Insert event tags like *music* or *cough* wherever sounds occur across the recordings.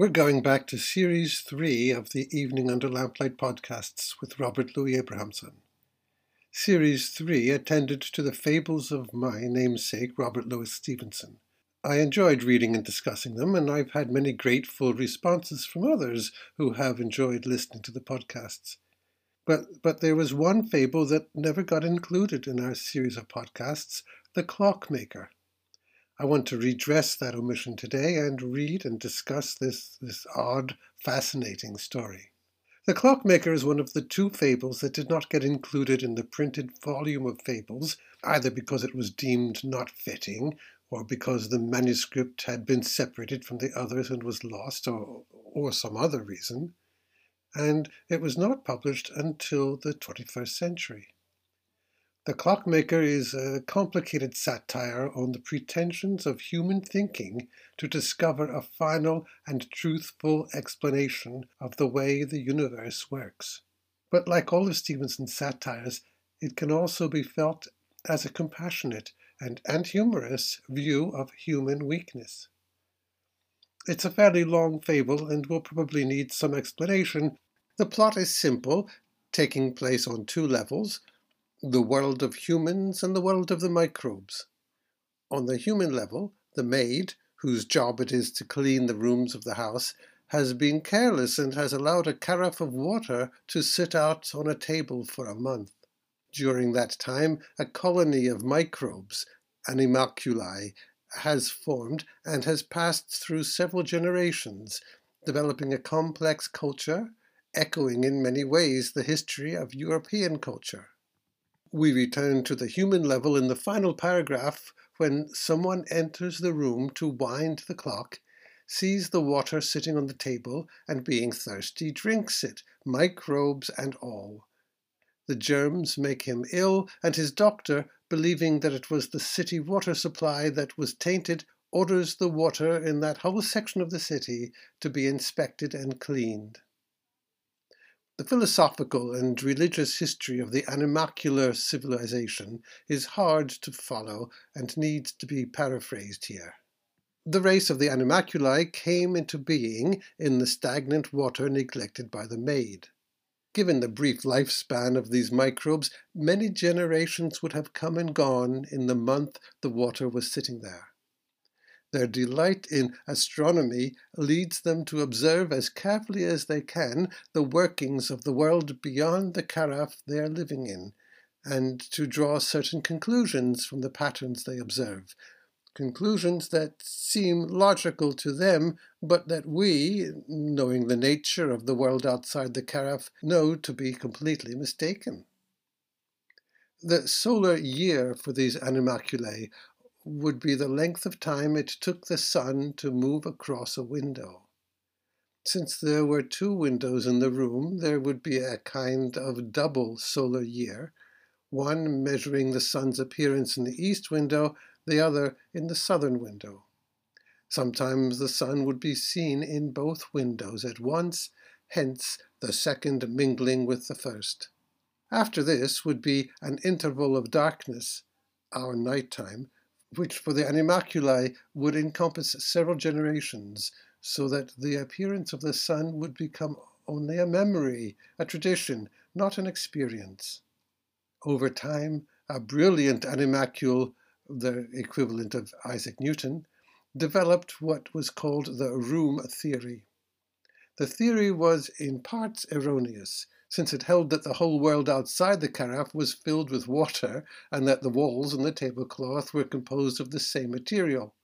We're going back to Series 3 of the Evening Under Lamplight podcasts with Robert Louis Abrahamson. Series 3 attended to the fables of my namesake, Robert Louis Stevenson. I enjoyed reading and discussing them, and I've had many grateful responses from others who have enjoyed listening to the podcasts. But, but there was one fable that never got included in our series of podcasts The Clockmaker. I want to redress that omission today and read and discuss this, this odd, fascinating story. The Clockmaker is one of the two fables that did not get included in the printed volume of fables, either because it was deemed not fitting or because the manuscript had been separated from the others and was lost, or, or some other reason, and it was not published until the 21st century. The Clockmaker is a complicated satire on the pretensions of human thinking to discover a final and truthful explanation of the way the universe works. But like all of Stevenson's satires, it can also be felt as a compassionate and, and humorous view of human weakness. It's a fairly long fable and will probably need some explanation. The plot is simple, taking place on two levels the world of humans and the world of the microbes. On the human level, the maid, whose job it is to clean the rooms of the house, has been careless and has allowed a carafe of water to sit out on a table for a month. During that time, a colony of microbes, animalculae, has formed and has passed through several generations, developing a complex culture, echoing in many ways the history of European culture. We return to the human level in the final paragraph when someone enters the room to wind the clock, sees the water sitting on the table, and being thirsty, drinks it, microbes and all. The germs make him ill, and his doctor, believing that it was the city water supply that was tainted, orders the water in that whole section of the city to be inspected and cleaned. The philosophical and religious history of the animalcular civilization is hard to follow and needs to be paraphrased here. The race of the animalculae came into being in the stagnant water neglected by the maid. Given the brief lifespan of these microbes, many generations would have come and gone in the month the water was sitting there. Their delight in astronomy leads them to observe as carefully as they can the workings of the world beyond the carafe they are living in, and to draw certain conclusions from the patterns they observe. Conclusions that seem logical to them, but that we, knowing the nature of the world outside the carafe, know to be completely mistaken. The solar year for these animalculae would be the length of time it took the sun to move across a window. Since there were two windows in the room, there would be a kind of double solar year, one measuring the sun's appearance in the east window, the other in the southern window. Sometimes the sun would be seen in both windows at once, hence the second mingling with the first. After this would be an interval of darkness, our night time, which for the animalculae would encompass several generations, so that the appearance of the sun would become only a memory, a tradition, not an experience. Over time, a brilliant animalcule, the equivalent of Isaac Newton, developed what was called the room theory. The theory was in parts erroneous, since it held that the whole world outside the carafe was filled with water and that the walls and the tablecloth were composed of the same material.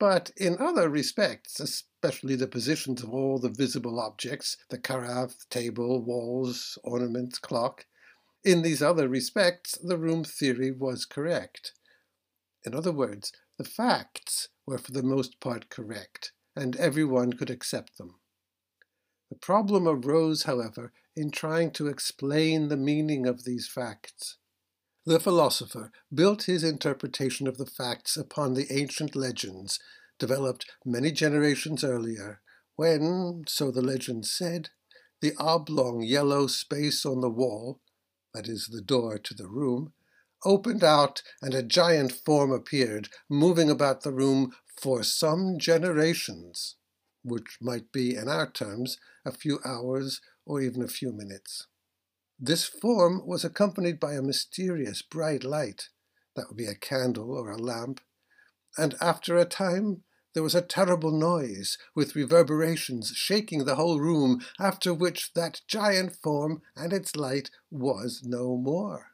But in other respects, especially the positions of all the visible objects, the carafe, table, walls, ornaments, clock, in these other respects, the room theory was correct. In other words, the facts were for the most part correct, and everyone could accept them. The problem arose, however, in trying to explain the meaning of these facts. The philosopher built his interpretation of the facts upon the ancient legends, developed many generations earlier, when, so the legend said, the oblong yellow space on the wall, that is, the door to the room, opened out and a giant form appeared, moving about the room for some generations. which might be, in our terms, a few hours or even a few minutes. This form was accompanied by a mysterious bright light, that would be a candle or a lamp, and after a time there was a terrible noise, with reverberations shaking the whole room, after which that giant form and its light was no more.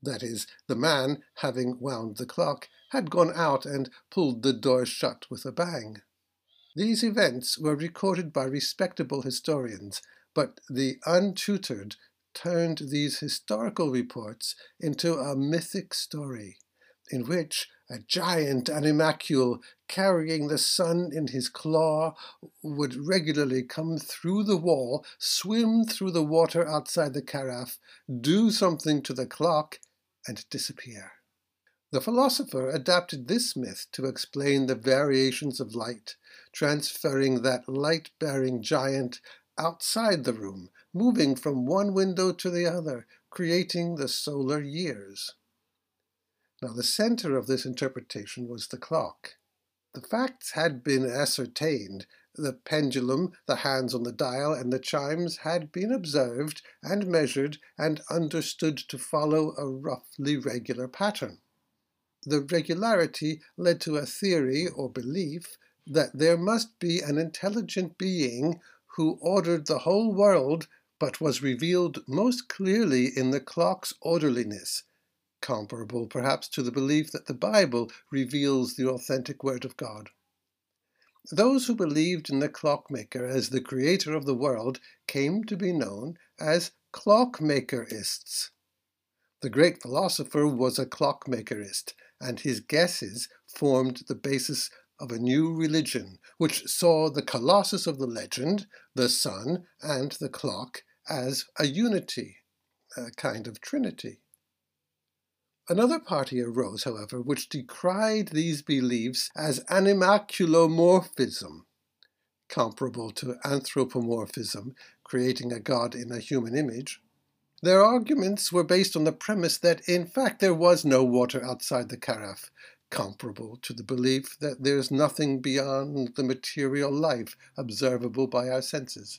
That is, the man, having wound the clock, had gone out and pulled the door shut with a bang. These events were recorded by respectable historians, but the untutored turned these historical reports into a mythic story, in which a giant animalcule carrying the sun in his claw would regularly come through the wall, swim through the water outside the carafe, do something to the clock, and disappear. The philosopher adapted this myth to explain the variations of light, transferring that light bearing giant outside the room, moving from one window to the other, creating the solar years. Now, the center of this interpretation was the clock. The facts had been ascertained. The pendulum, the hands on the dial, and the chimes had been observed and measured and understood to follow a roughly regular pattern. The regularity led to a theory or belief that there must be an intelligent being who ordered the whole world but was revealed most clearly in the clock's orderliness comparable perhaps to the belief that the Bible reveals the authentic Word of God. Those who believed in the clockmaker as the creator of the world came to be known as clockmakerists. The great philosopher was a clockmakerist, and his guesses formed the basis of a new religion, which saw the colossus of the legend, the sun, and the clock as a unity, a kind of trinity. Another party arose, however, which decried these beliefs as animalculomorphism, comparable to anthropomorphism, creating a god in a human image. Their arguments were based on the premise that, in fact, there was no water outside the carafe, comparable to the belief that there is nothing beyond the material life observable by our senses.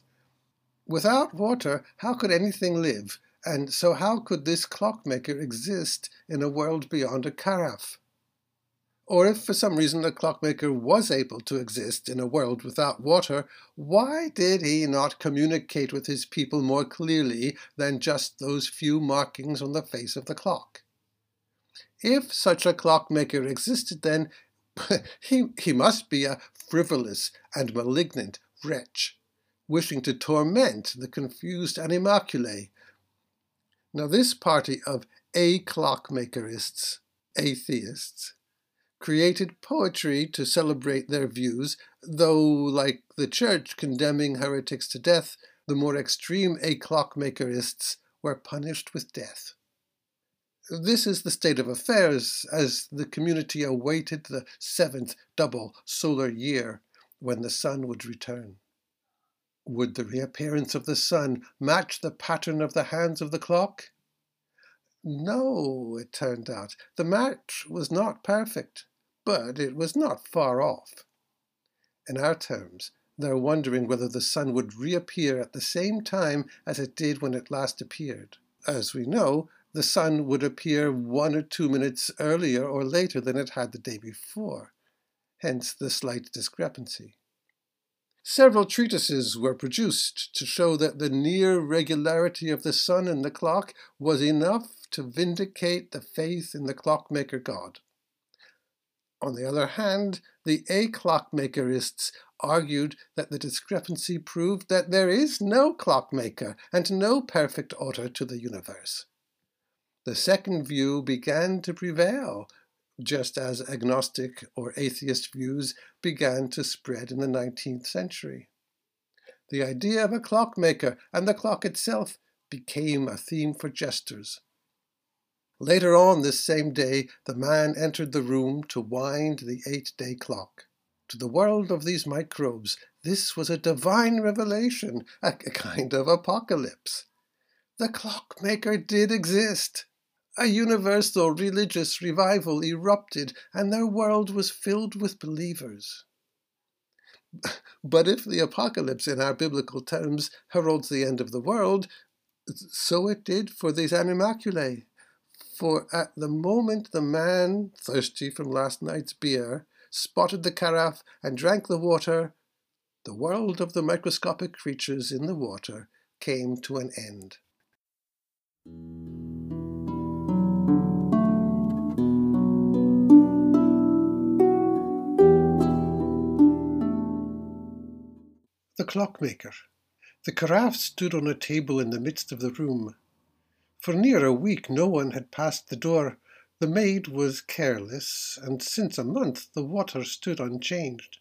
Without water, how could anything live, and so, how could this clockmaker exist in a world beyond a carafe? Or if for some reason the clockmaker was able to exist in a world without water, why did he not communicate with his people more clearly than just those few markings on the face of the clock? If such a clockmaker existed, then *laughs* he, he must be a frivolous and malignant wretch, wishing to torment the confused animalculae now, this party of a clockmakerists, atheists, created poetry to celebrate their views, though, like the Church condemning heretics to death, the more extreme a clockmakerists were punished with death. This is the state of affairs as the community awaited the seventh double solar year when the sun would return. Would the reappearance of the sun match the pattern of the hands of the clock? No, it turned out. The match was not perfect, but it was not far off. In our terms, they're wondering whether the sun would reappear at the same time as it did when it last appeared. As we know, the sun would appear one or two minutes earlier or later than it had the day before, hence the slight discrepancy. Several treatises were produced to show that the near regularity of the sun and the clock was enough to vindicate the faith in the clockmaker god. On the other hand, the a clockmakerists argued that the discrepancy proved that there is no clockmaker and no perfect order to the universe. The second view began to prevail, just as agnostic or atheist views began to spread in the 19th century. The idea of a clockmaker and the clock itself became a theme for jesters. Later on this same day, the man entered the room to wind the eight day clock. To the world of these microbes, this was a divine revelation, a kind of apocalypse. The clockmaker did exist. A universal religious revival erupted, and their world was filled with believers. But if the apocalypse, in our biblical terms, heralds the end of the world, so it did for these animalculae. For at the moment the man, thirsty from last night's beer, spotted the carafe and drank the water, the world of the microscopic creatures in the water came to an end. The clockmaker. The carafe stood on a table in the midst of the room. For near a week no one had passed the door. The maid was careless, and since a month the water stood unchanged.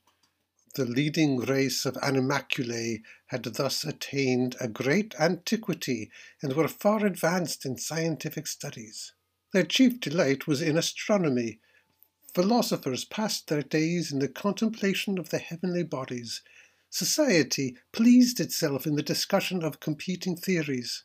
The leading race of animalculae had thus attained a great antiquity and were far advanced in scientific studies. Their chief delight was in astronomy. Philosophers passed their days in the contemplation of the heavenly bodies society pleased itself in the discussion of competing theories.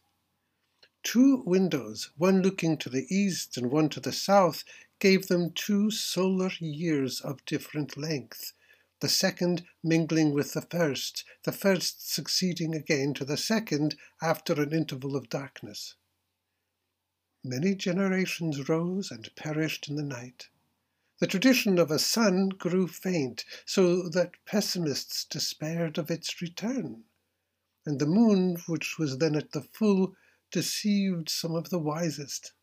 Two windows, one looking to the east and one to the south, gave them two solar years of different length, the second mingling with the first, the first succeeding again to the second after an interval of darkness. Many generations rose and perished in the night. The tradition of a sun grew faint, so that pessimists despaired of its return, and the moon, which was then at the full, deceived some of the wisest.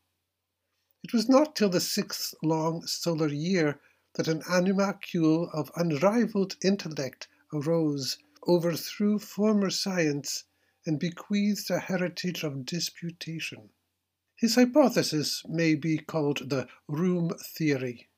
It was not till the sixth long solar year that an animalcule of unrivalled intellect arose, overthrew former science, and bequeathed a heritage of disputation. His hypothesis may be called the room theory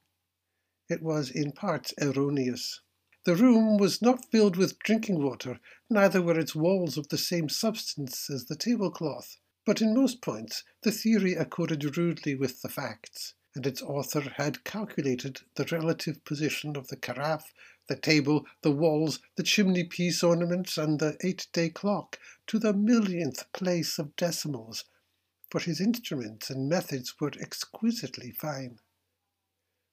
it was in parts erroneous. The room was not filled with drinking water, neither were its walls of the same substance as the tablecloth. But in most points the theory accorded rudely with the facts, and its author had calculated the relative position of the carafe, the table, the walls, the chimney piece ornaments, and the eight day clock to the millionth place of decimals, for his instruments and methods were exquisitely fine.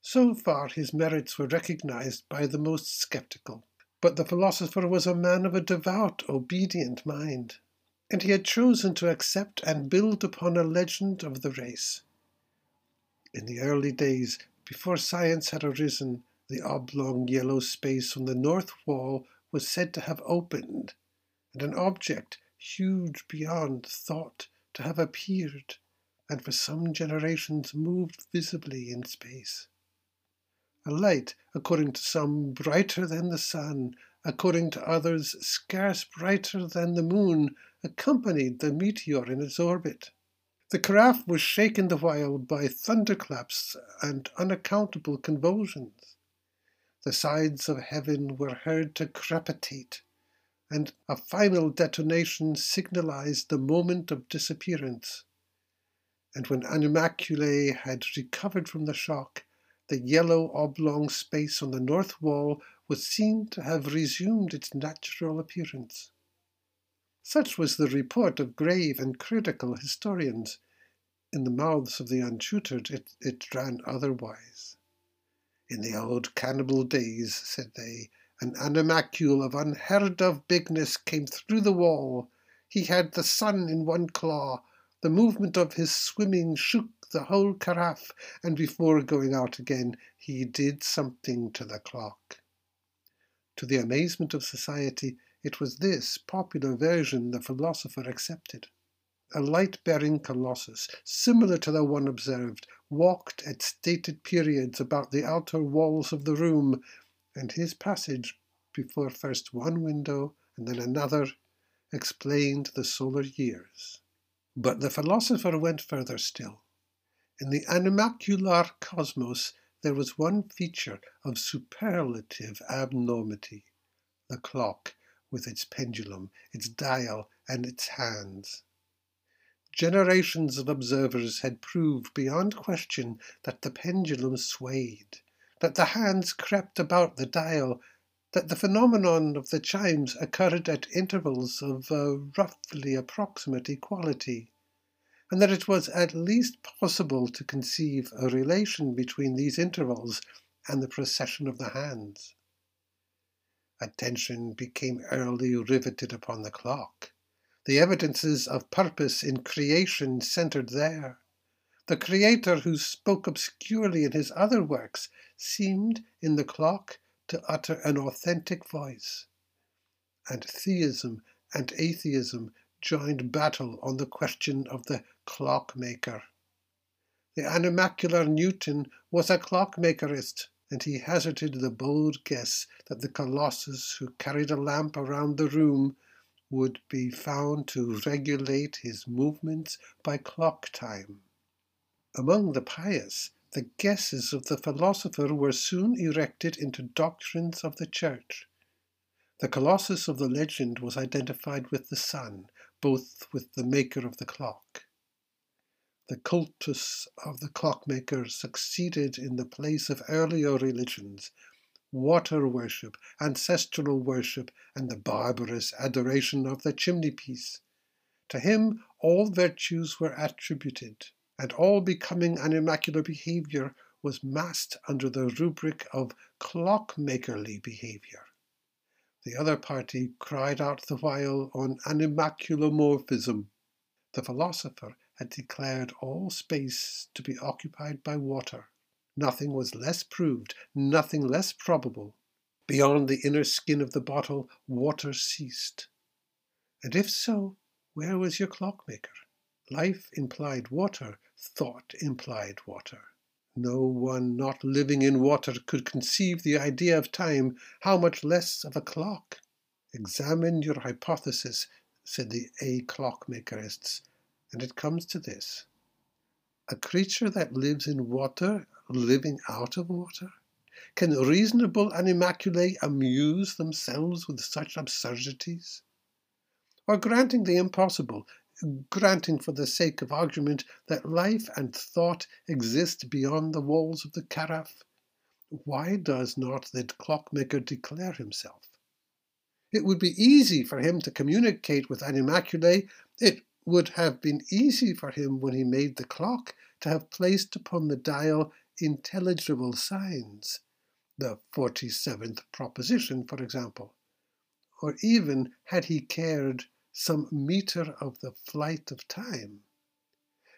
So far his merits were recognized by the most sceptical. But the philosopher was a man of a devout, obedient mind, and he had chosen to accept and build upon a legend of the race. In the early days, before science had arisen, the oblong yellow space on the north wall was said to have opened, and an object huge beyond thought to have appeared, and for some generations moved visibly in space a light, according to some, brighter than the sun, according to others, scarce brighter than the moon, accompanied the meteor in its orbit. The carafe was shaken the while by thunderclaps and unaccountable convulsions. The sides of heaven were heard to crepitate, and a final detonation signalized the moment of disappearance. And when Animalculae had recovered from the shock, the yellow oblong space on the north wall was seen to have resumed its natural appearance. Such was the report of grave and critical historians. In the mouths of the untutored it, it ran otherwise. In the old cannibal days, said they, an animalcule of unheard of bigness came through the wall. He had the sun in one claw. The movement of his swimming shook the whole carafe, and before going out again, he did something to the clock. To the amazement of society, it was this popular version the philosopher accepted. A light bearing colossus, similar to the one observed, walked at stated periods about the outer walls of the room, and his passage before first one window and then another explained the solar years. But the philosopher went further still. In the animalcular cosmos, there was one feature of superlative abnormity the clock, with its pendulum, its dial, and its hands. Generations of observers had proved beyond question that the pendulum swayed, that the hands crept about the dial, that the phenomenon of the chimes occurred at intervals of a roughly approximate equality and that it was at least possible to conceive a relation between these intervals and the precession of the hands. Attention became early riveted upon the clock. The evidences of purpose in creation centered there. The Creator, who spoke obscurely in his other works, seemed in the clock to utter an authentic voice. And theism and atheism joined battle on the question of the clockmaker. The animalcular Newton was a clockmakerist, and he hazarded the bold guess that the colossus who carried a lamp around the room would be found to regulate his movements by clock time. Among the pious, the guesses of the philosopher were soon erected into doctrines of the Church. The colossus of the legend was identified with the sun, both with the maker of the clock. The cultus of the clockmaker succeeded in the place of earlier religions, water worship, ancestral worship, and the barbarous adoration of the chimney piece. To him all virtues were attributed and all becoming and immaculate behavior was massed under the rubric of clockmakerly behavior. The other party cried out the while on animalculomorphism. The philosopher had declared all space to be occupied by water. Nothing was less proved, nothing less probable. Beyond the inner skin of the bottle, water ceased. And if so, where was your clockmaker? Life implied water, thought implied water. No one not living in water could conceive the idea of time, how much less of a clock. Examine your hypothesis, said the A clockmakerists, and it comes to this. A creature that lives in water, living out of water? Can reasonable animalculae amuse themselves with such absurdities? Or granting the impossible, granting for the sake of argument that life and thought exist beyond the walls of the carafe, why does not the clockmaker declare himself? It would be easy for him to communicate with animalculae. It would have been easy for him when he made the clock to have placed upon the dial intelligible signs, the 47th proposition, for example, or even, had he cared, some meter of the flight of time.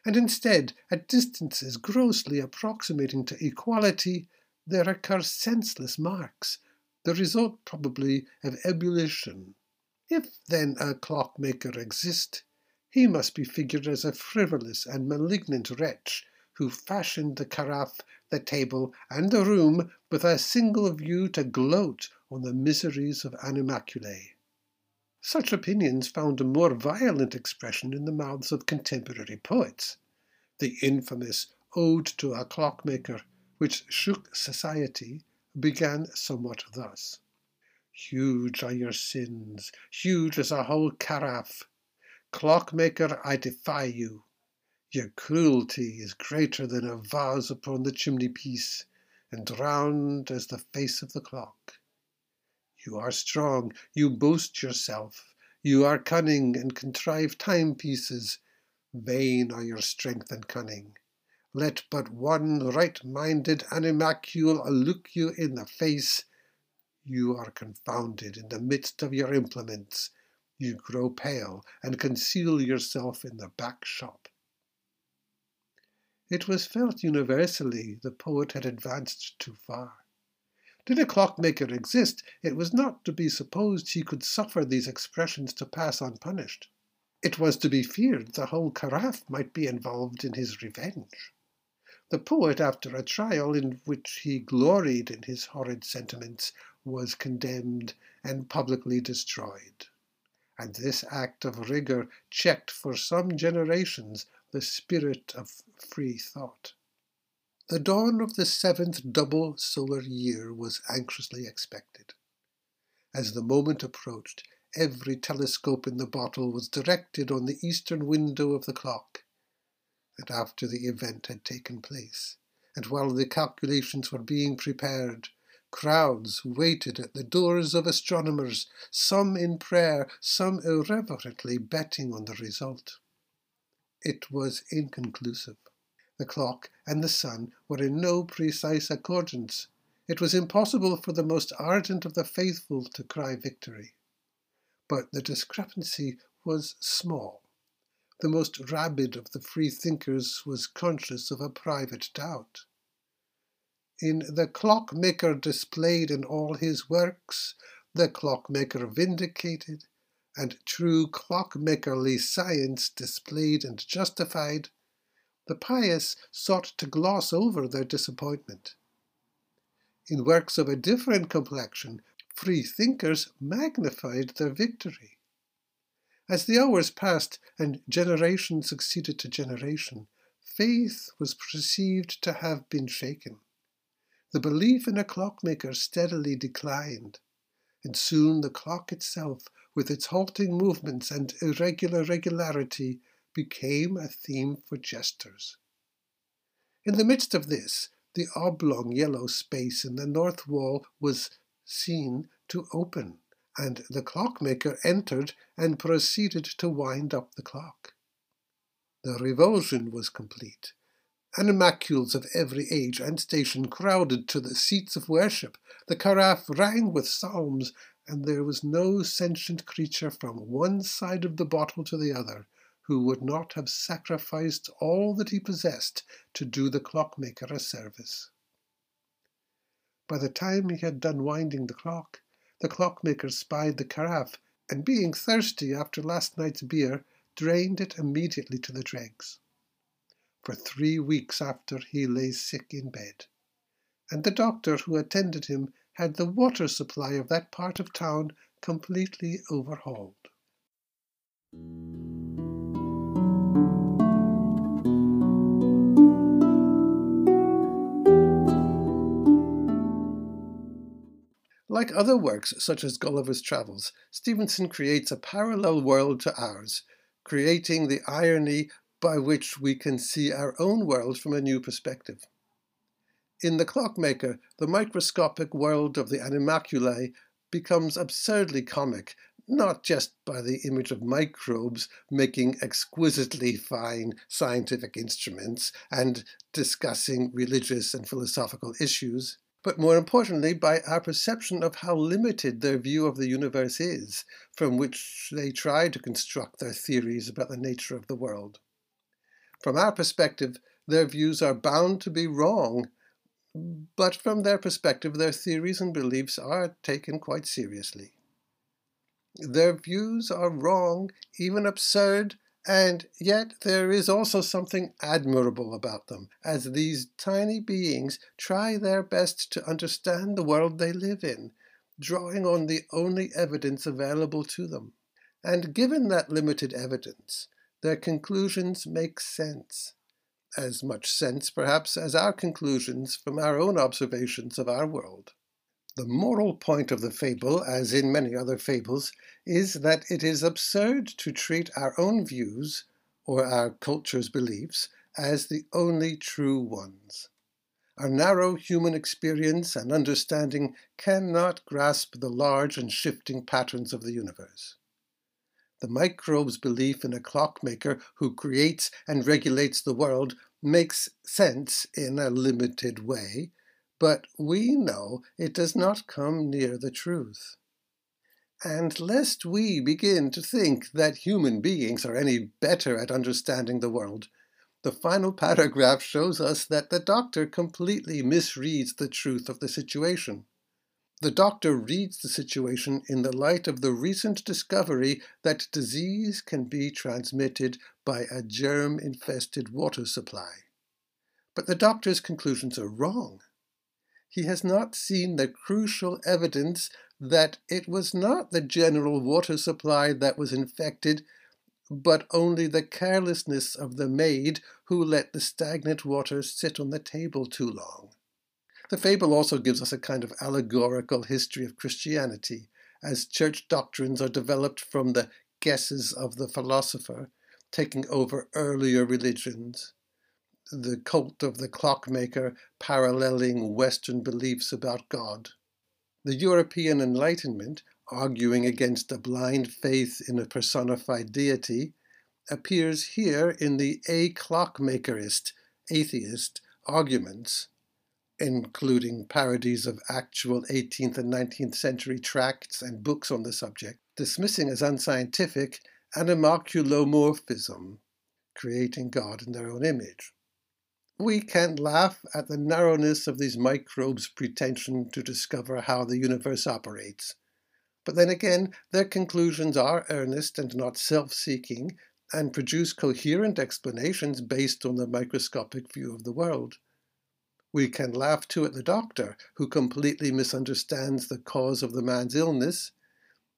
And instead, at distances grossly approximating to equality, there occur senseless marks, the result probably of ebullition. If then a clockmaker exist, he must be figured as a frivolous and malignant wretch who fashioned the carafe, the table, and the room with a single view to gloat on the miseries of animalculae. Such opinions found a more violent expression in the mouths of contemporary poets. The infamous Ode to a Clockmaker, which shook society, began somewhat thus Huge are your sins, huge as a whole carafe. Clockmaker, I defy you. Your cruelty is greater than a vase upon the chimney piece, and round as the face of the clock. You are strong, you boast yourself, you are cunning and contrive timepieces. Vain are your strength and cunning. Let but one right minded animalcule look you in the face. You are confounded in the midst of your implements. You grow pale and conceal yourself in the back shop. It was felt universally the poet had advanced too far. Did a clockmaker exist, it was not to be supposed he could suffer these expressions to pass unpunished. It was to be feared the whole carafe might be involved in his revenge. The poet, after a trial in which he gloried in his horrid sentiments, was condemned and publicly destroyed. And this act of rigour checked for some generations the spirit of free thought. The dawn of the seventh double solar year was anxiously expected. As the moment approached, every telescope in the bottle was directed on the eastern window of the clock. And after the event had taken place, and while the calculations were being prepared, crowds waited at the doors of astronomers, some in prayer, some irreverently betting on the result. It was inconclusive the clock, and the sun were in no precise accordance. it was impossible for the most ardent of the faithful to cry victory. But the discrepancy was small. The most rabid of the free thinkers was conscious of a private doubt. In the clockmaker displayed in all his works, the clockmaker vindicated, and true clockmakerly science displayed and justified, the pious sought to gloss over their disappointment. In works of a different complexion, free thinkers magnified their victory. As the hours passed and generation succeeded to generation, faith was perceived to have been shaken. The belief in a clockmaker steadily declined, and soon the clock itself, with its halting movements and irregular regularity, became a theme for jesters. In the midst of this, the oblong yellow space in the north wall was seen to open, and the clockmaker entered and proceeded to wind up the clock. The revulsion was complete. Animalcules of every age and station crowded to the seats of worship. The carafe rang with psalms, and there was no sentient creature from one side of the bottle to the other who would not have sacrificed all that he possessed to do the clockmaker a service. By the time he had done winding the clock, the clockmaker spied the carafe, and being thirsty after last night's beer, drained it immediately to the dregs. For three weeks after he lay sick in bed, and the doctor who attended him had the water supply of that part of town completely overhauled. Like other works, such as Gulliver's Travels, Stevenson creates a parallel world to ours, creating the irony by which we can see our own world from a new perspective. In The Clockmaker, the microscopic world of the animalculae becomes absurdly comic, not just by the image of microbes making exquisitely fine scientific instruments and discussing religious and philosophical issues, but more importantly, by our perception of how limited their view of the universe is, from which they try to construct their theories about the nature of the world. From our perspective, their views are bound to be wrong, but from their perspective, their theories and beliefs are taken quite seriously. Their views are wrong, even absurd, and yet there is also something admirable about them, as these tiny beings try their best to understand the world they live in, drawing on the only evidence available to them. And given that limited evidence, their conclusions make sense. As much sense, perhaps, as our conclusions from our own observations of our world. The moral point of the fable, as in many other fables, is that it is absurd to treat our own views, or our culture's beliefs, as the only true ones. Our narrow human experience and understanding cannot grasp the large and shifting patterns of the universe. The microbe's belief in a clockmaker who creates and regulates the world makes sense in a limited way, but we know it does not come near the truth. And lest we begin to think that human beings are any better at understanding the world, the final paragraph shows us that the doctor completely misreads the truth of the situation. The doctor reads the situation in the light of the recent discovery that disease can be transmitted by a germ infested water supply. But the doctor's conclusions are wrong he has not seen the crucial evidence that it was not the general water supply that was infected, but only the carelessness of the maid who let the stagnant water sit on the table too long. The fable also gives us a kind of allegorical history of Christianity, as church doctrines are developed from the guesses of the philosopher, taking over earlier religions the cult of the clockmaker paralleling Western beliefs about God. The European Enlightenment, arguing against a blind faith in a personified deity, appears here in the a clockmakerist, atheist arguments. including parodies of actual 18th and 19th century tracts and books on the subject, dismissing as unscientific animalculomorphism, creating God in their own image. We can laugh at the narrowness of these microbes' pretension to discover how the universe operates. But then again, their conclusions are earnest and not self seeking, and produce coherent explanations based on the microscopic view of the world. We can laugh too at the doctor, who completely misunderstands the cause of the man's illness.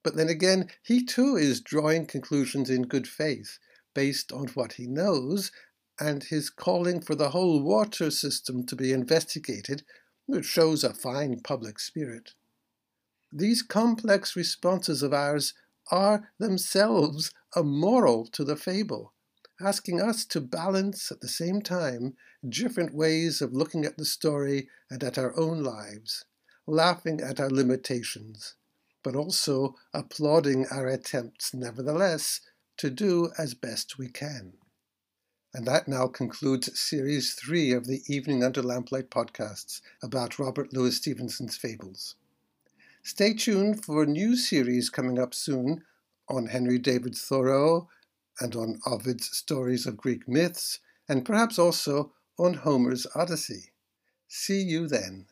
But then again, he too is drawing conclusions in good faith, based on what he knows and his calling for the whole water system to be investigated, which shows a fine public spirit. These complex responses of ours are themselves a moral to the fable, asking us to balance at the same time different ways of looking at the story and at our own lives, laughing at our limitations, but also applauding our attempts, nevertheless, to do as best we can. And that now concludes Series 3 of the Evening Under Lamplight podcasts about Robert Louis Stevenson's fables. Stay tuned for a new series coming up soon on Henry David Thoreau and on Ovid's stories of Greek myths, and perhaps also on Homer's Odyssey. See you then.